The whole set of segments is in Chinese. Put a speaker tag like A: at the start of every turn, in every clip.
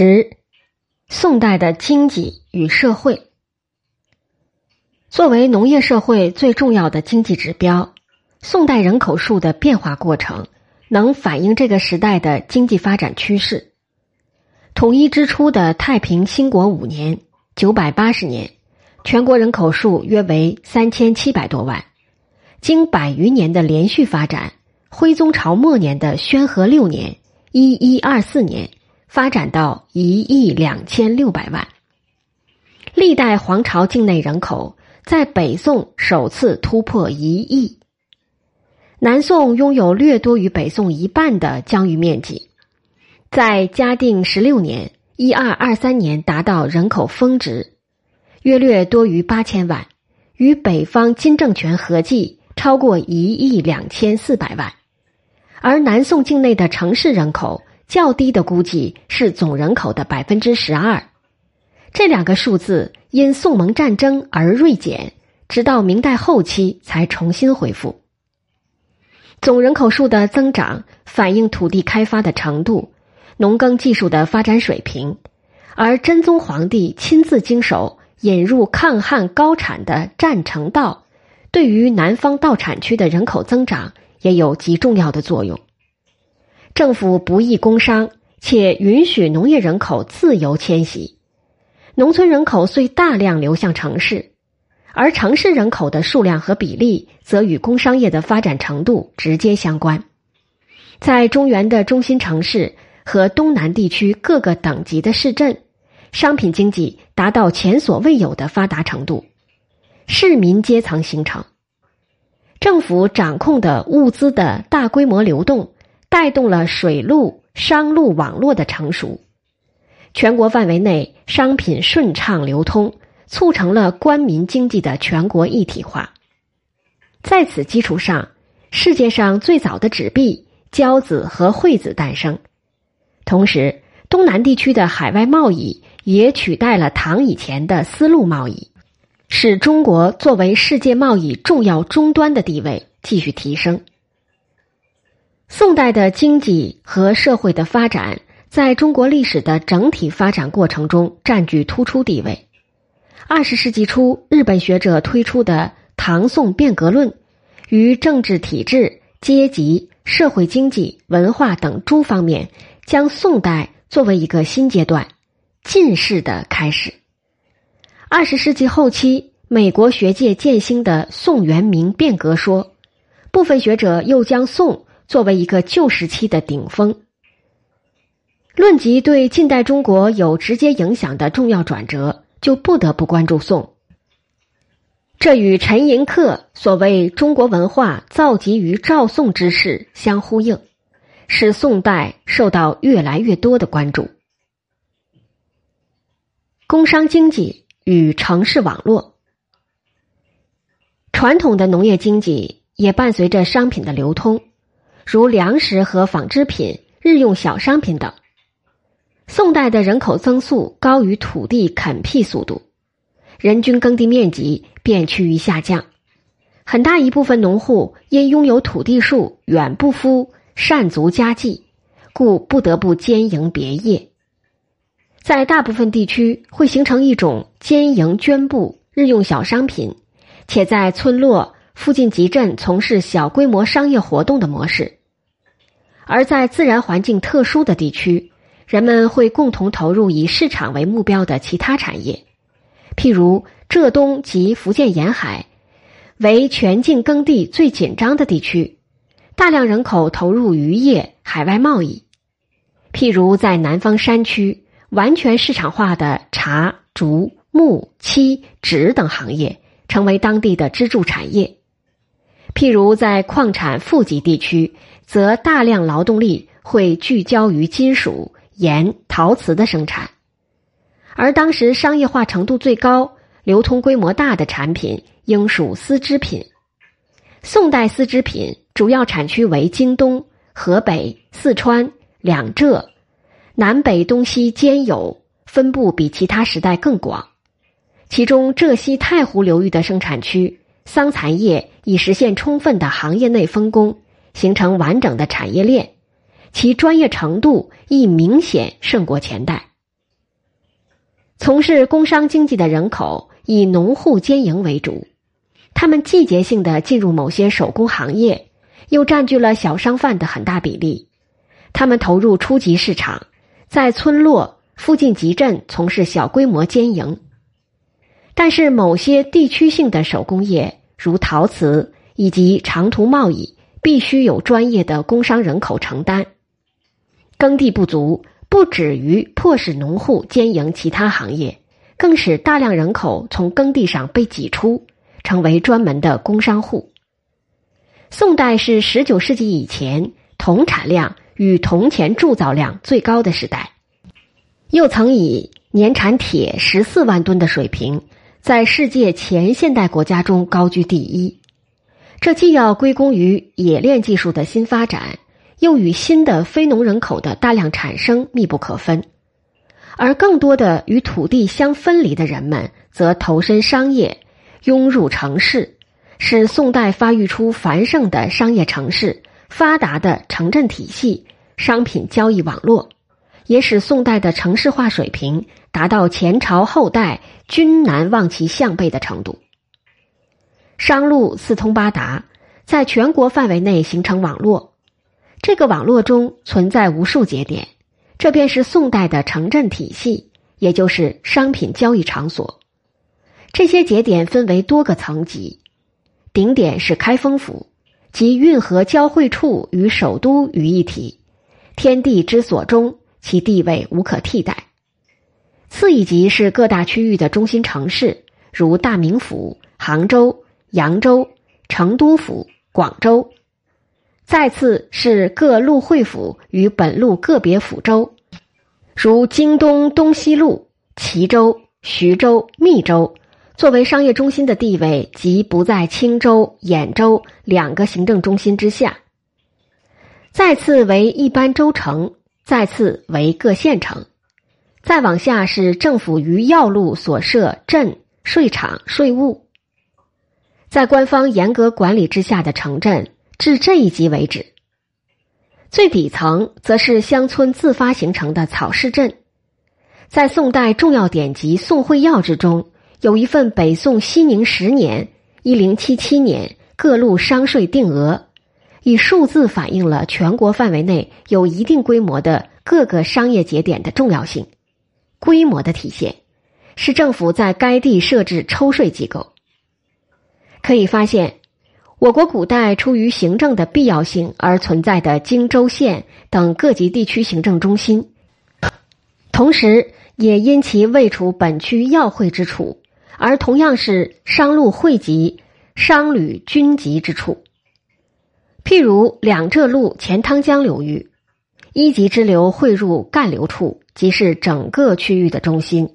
A: 十，宋代的经济与社会。作为农业社会最重要的经济指标，宋代人口数的变化过程能反映这个时代的经济发展趋势。统一之初的太平兴国五年（九百八十年），全国人口数约为三千七百多万。经百余年的连续发展，徽宗朝末年的宣和六年（一一二四年）。发展到一亿两千六百万。历代皇朝境内人口在北宋首次突破一亿。南宋拥有略多于北宋一半的疆域面积，在嘉定十六年（一二二三年）达到人口峰值，约略多于八千万，与北方金政权合计超过一亿两千四百万。而南宋境内的城市人口。较低的估计是总人口的百分之十二，这两个数字因宋蒙战争而锐减，直到明代后期才重新恢复。总人口数的增长反映土地开发的程度、农耕技术的发展水平，而真宗皇帝亲自经手引入抗旱高产的占城稻，对于南方稻产区的人口增长也有极重要的作用。政府不易工商，且允许农业人口自由迁徙，农村人口虽大量流向城市，而城市人口的数量和比例则与工商业的发展程度直接相关。在中原的中心城市和东南地区各个等级的市镇，商品经济达到前所未有的发达程度，市民阶层形成，政府掌控的物资的大规模流动。带动了水陆商路网络的成熟，全国范围内商品顺畅流通，促成了官民经济的全国一体化。在此基础上，世界上最早的纸币交子和惠子诞生，同时东南地区的海外贸易也取代了唐以前的丝路贸易，使中国作为世界贸易重要终端的地位继续提升。宋代的经济和社会的发展，在中国历史的整体发展过程中占据突出地位。二十世纪初，日本学者推出的《唐宋变革论》，于政治体制、阶级、社会经济、文化等诸方面，将宋代作为一个新阶段、进士的开始。二十世纪后期，美国学界渐兴的宋元明变革说，部分学者又将宋。作为一个旧时期的顶峰，论及对近代中国有直接影响的重要转折，就不得不关注宋。这与陈寅恪所谓“中国文化造极于赵宋”之势相呼应，使宋代受到越来越多的关注。工商经济与城市网络，传统的农业经济也伴随着商品的流通。如粮食和纺织品、日用小商品等。宋代的人口增速高于土地垦辟速度，人均耕地面积便趋于下降。很大一部分农户因拥有土地数远不敷善足家计，故不得不兼营别业。在大部分地区会形成一种兼营绢布、日用小商品，且在村落附近集镇从事小规模商业活动的模式。而在自然环境特殊的地区，人们会共同投入以市场为目标的其他产业，譬如浙东及福建沿海，为全境耕地最紧张的地区，大量人口投入渔业、海外贸易；譬如在南方山区，完全市场化的茶、竹、木、漆、纸等行业成为当地的支柱产业。譬如在矿产富集地区，则大量劳动力会聚焦于金属、盐、陶瓷的生产，而当时商业化程度最高、流通规模大的产品应属丝织品。宋代丝织品主要产区为京东、河北、四川、两浙，南北东西兼有，分布比其他时代更广。其中浙西太湖流域的生产区。桑蚕业已实现充分的行业内分工，形成完整的产业链，其专业程度亦明显胜过前代。从事工商经济的人口以农户兼营为主，他们季节性的进入某些手工行业，又占据了小商贩的很大比例。他们投入初级市场，在村落附近集镇从事小规模兼营。但是，某些地区性的手工业，如陶瓷以及长途贸易，必须有专业的工商人口承担。耕地不足，不止于迫使农户兼营其他行业，更使大量人口从耕地上被挤出，成为专门的工商户。宋代是十九世纪以前铜产量。与铜钱铸造量最高的时代，又曾以年产铁十四万吨的水平，在世界前现代国家中高居第一。这既要归功于冶炼技术的新发展，又与新的非农人口的大量产生密不可分。而更多的与土地相分离的人们，则投身商业，涌入城市，使宋代发育出繁盛的商业城市。发达的城镇体系、商品交易网络，也使宋代的城市化水平达到前朝后代均难望其项背的程度。商路四通八达，在全国范围内形成网络，这个网络中存在无数节点，这便是宋代的城镇体系，也就是商品交易场所。这些节点分为多个层级，顶点是开封府。及运河交汇处与首都于一体，天地之所中，其地位无可替代。次一级是各大区域的中心城市，如大名府、杭州、扬州、成都府、广州。再次是各路会府与本路个别府州，如京东东西路、齐州、徐州、密州。作为商业中心的地位，即不在青州、兖州两个行政中心之下。再次为一般州城，再次为各县城，再往下是政府于要路所设镇、税场、税务。在官方严格管理之下的城镇，至这一级为止。最底层则是乡村自发形成的草市镇。在宋代重要典籍《宋会要》之中。有一份北宋熙宁十年（一零七七年）各路商税定额，以数字反映了全国范围内有一定规模的各个商业节点的重要性。规模的体现，是政府在该地设置抽税机构。可以发现，我国古代出于行政的必要性而存在的京州县等各级地区行政中心，同时也因其位处本区要会之处。而同样是商路汇集、商旅均集之处，譬如两浙路钱塘江流域，一级支流汇入干流处，即是整个区域的中心；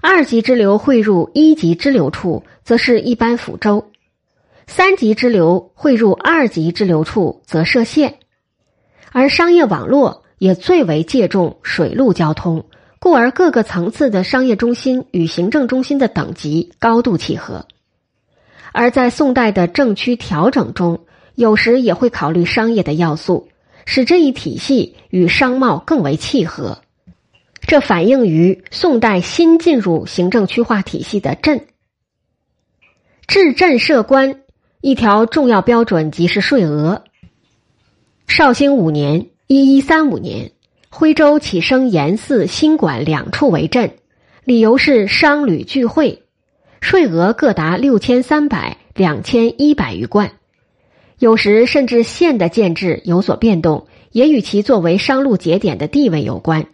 A: 二级支流汇入一级支流处，则是一般府州；三级支流汇入二级支流处，则设县。而商业网络也最为借重水陆交通。故而各个层次的商业中心与行政中心的等级高度契合，而在宋代的政区调整中，有时也会考虑商业的要素，使这一体系与商贸更为契合。这反映于宋代新进入行政区划体系的镇。治镇设官一条重要标准即是税额。绍兴五年（一一三五年）。徽州起升严寺、新馆两处为镇，理由是商旅聚会，税额各达六千三百、两千一百余贯。有时甚至县的建制有所变动，也与其作为商路节点的地位有关。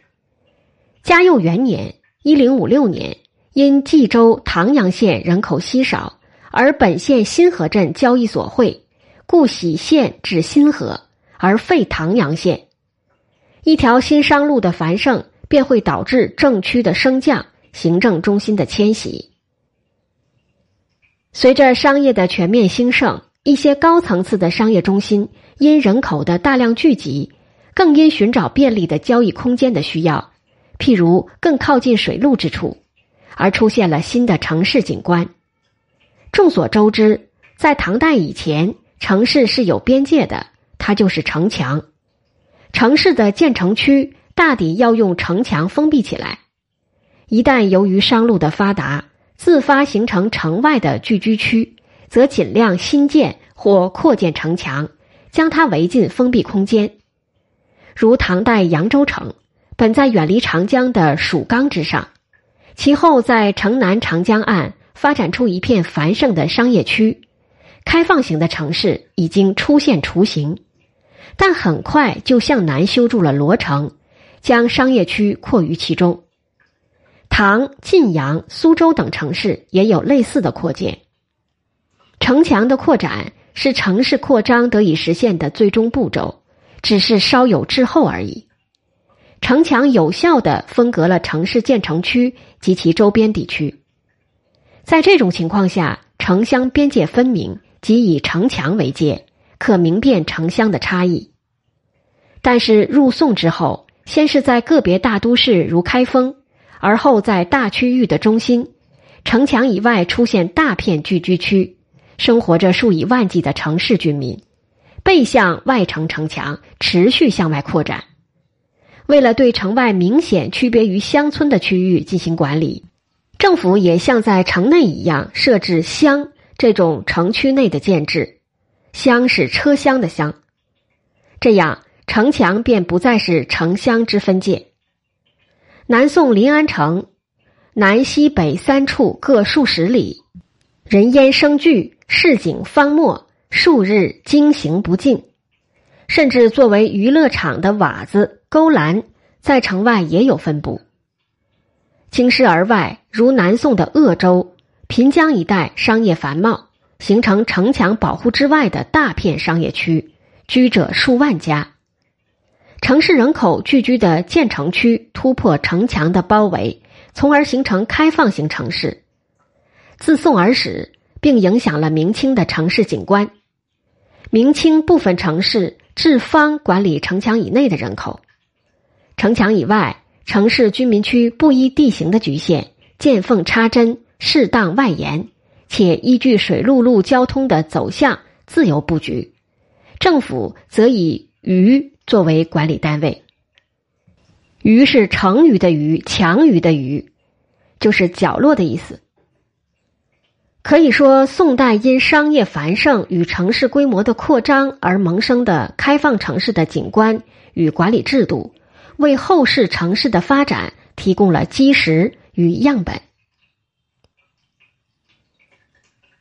A: 嘉佑元年（一零五六年），因冀州唐阳县人口稀少，而本县新河镇交易所会，故喜县至新河，而废唐阳县。一条新商路的繁盛，便会导致政区的升降、行政中心的迁徙。随着商业的全面兴盛，一些高层次的商业中心因人口的大量聚集，更因寻找便利的交易空间的需要，譬如更靠近水路之处，而出现了新的城市景观。众所周知，在唐代以前，城市是有边界的，它就是城墙。城市的建成区大抵要用城墙封闭起来，一旦由于商路的发达，自发形成城外的聚居区，则尽量新建或扩建城墙，将它围进封闭空间。如唐代扬州城，本在远离长江的蜀冈之上，其后在城南长江岸发展出一片繁盛的商业区，开放型的城市已经出现雏形，但很快就向南修筑了罗城，将商业区扩于其中。唐、晋阳、苏州等城市也有类似的扩建。城墙的扩展是城市扩张得以实现的最终步骤，只是稍有滞后而已。城墙有效的分隔了城市建成区及其周边地区。在这种情况下，城乡边界分明，即以城墙为界，可明辨城乡的差异。但是入宋之后，先是在个别大都市如开封。而后，在大区域的中心，城墙以外出现大片聚居区，生活着数以万计的城市居民，背向外城城墙持续向外扩展。为了对城外明显区别于乡村的区域进行管理，政府也像在城内一样设置乡这种城区内的建制，乡是车厢的乡，这样城墙便不再是城乡之分界。南宋临安城，南西北三处各数十里，人烟生聚，市井方没，数日经行不尽。甚至作为娱乐场的瓦子、勾栏，在城外也有分布。京师而外，如南宋的鄂州、平江一带，商业繁茂，形成城墙保护之外的大片商业区，居者数万家。城市人口聚居的建成区突破城墙的包围，从而形成开放型城市。自宋而始，并影响了明清的城市景观。明清部分城市置方管理城墙以内的人口，城墙以外城市居民区不依地形的局限，见缝插针，适当外延，且依据水陆路交通的走向自由布局。政府则以余。作为管理单位，余是成余的余，强余的余，就是角落的意思。可以说，宋代因商业繁盛与城市规模的扩张而萌生的开放城市的景观与管理制度，为后世城市的发展提供了基石与样本。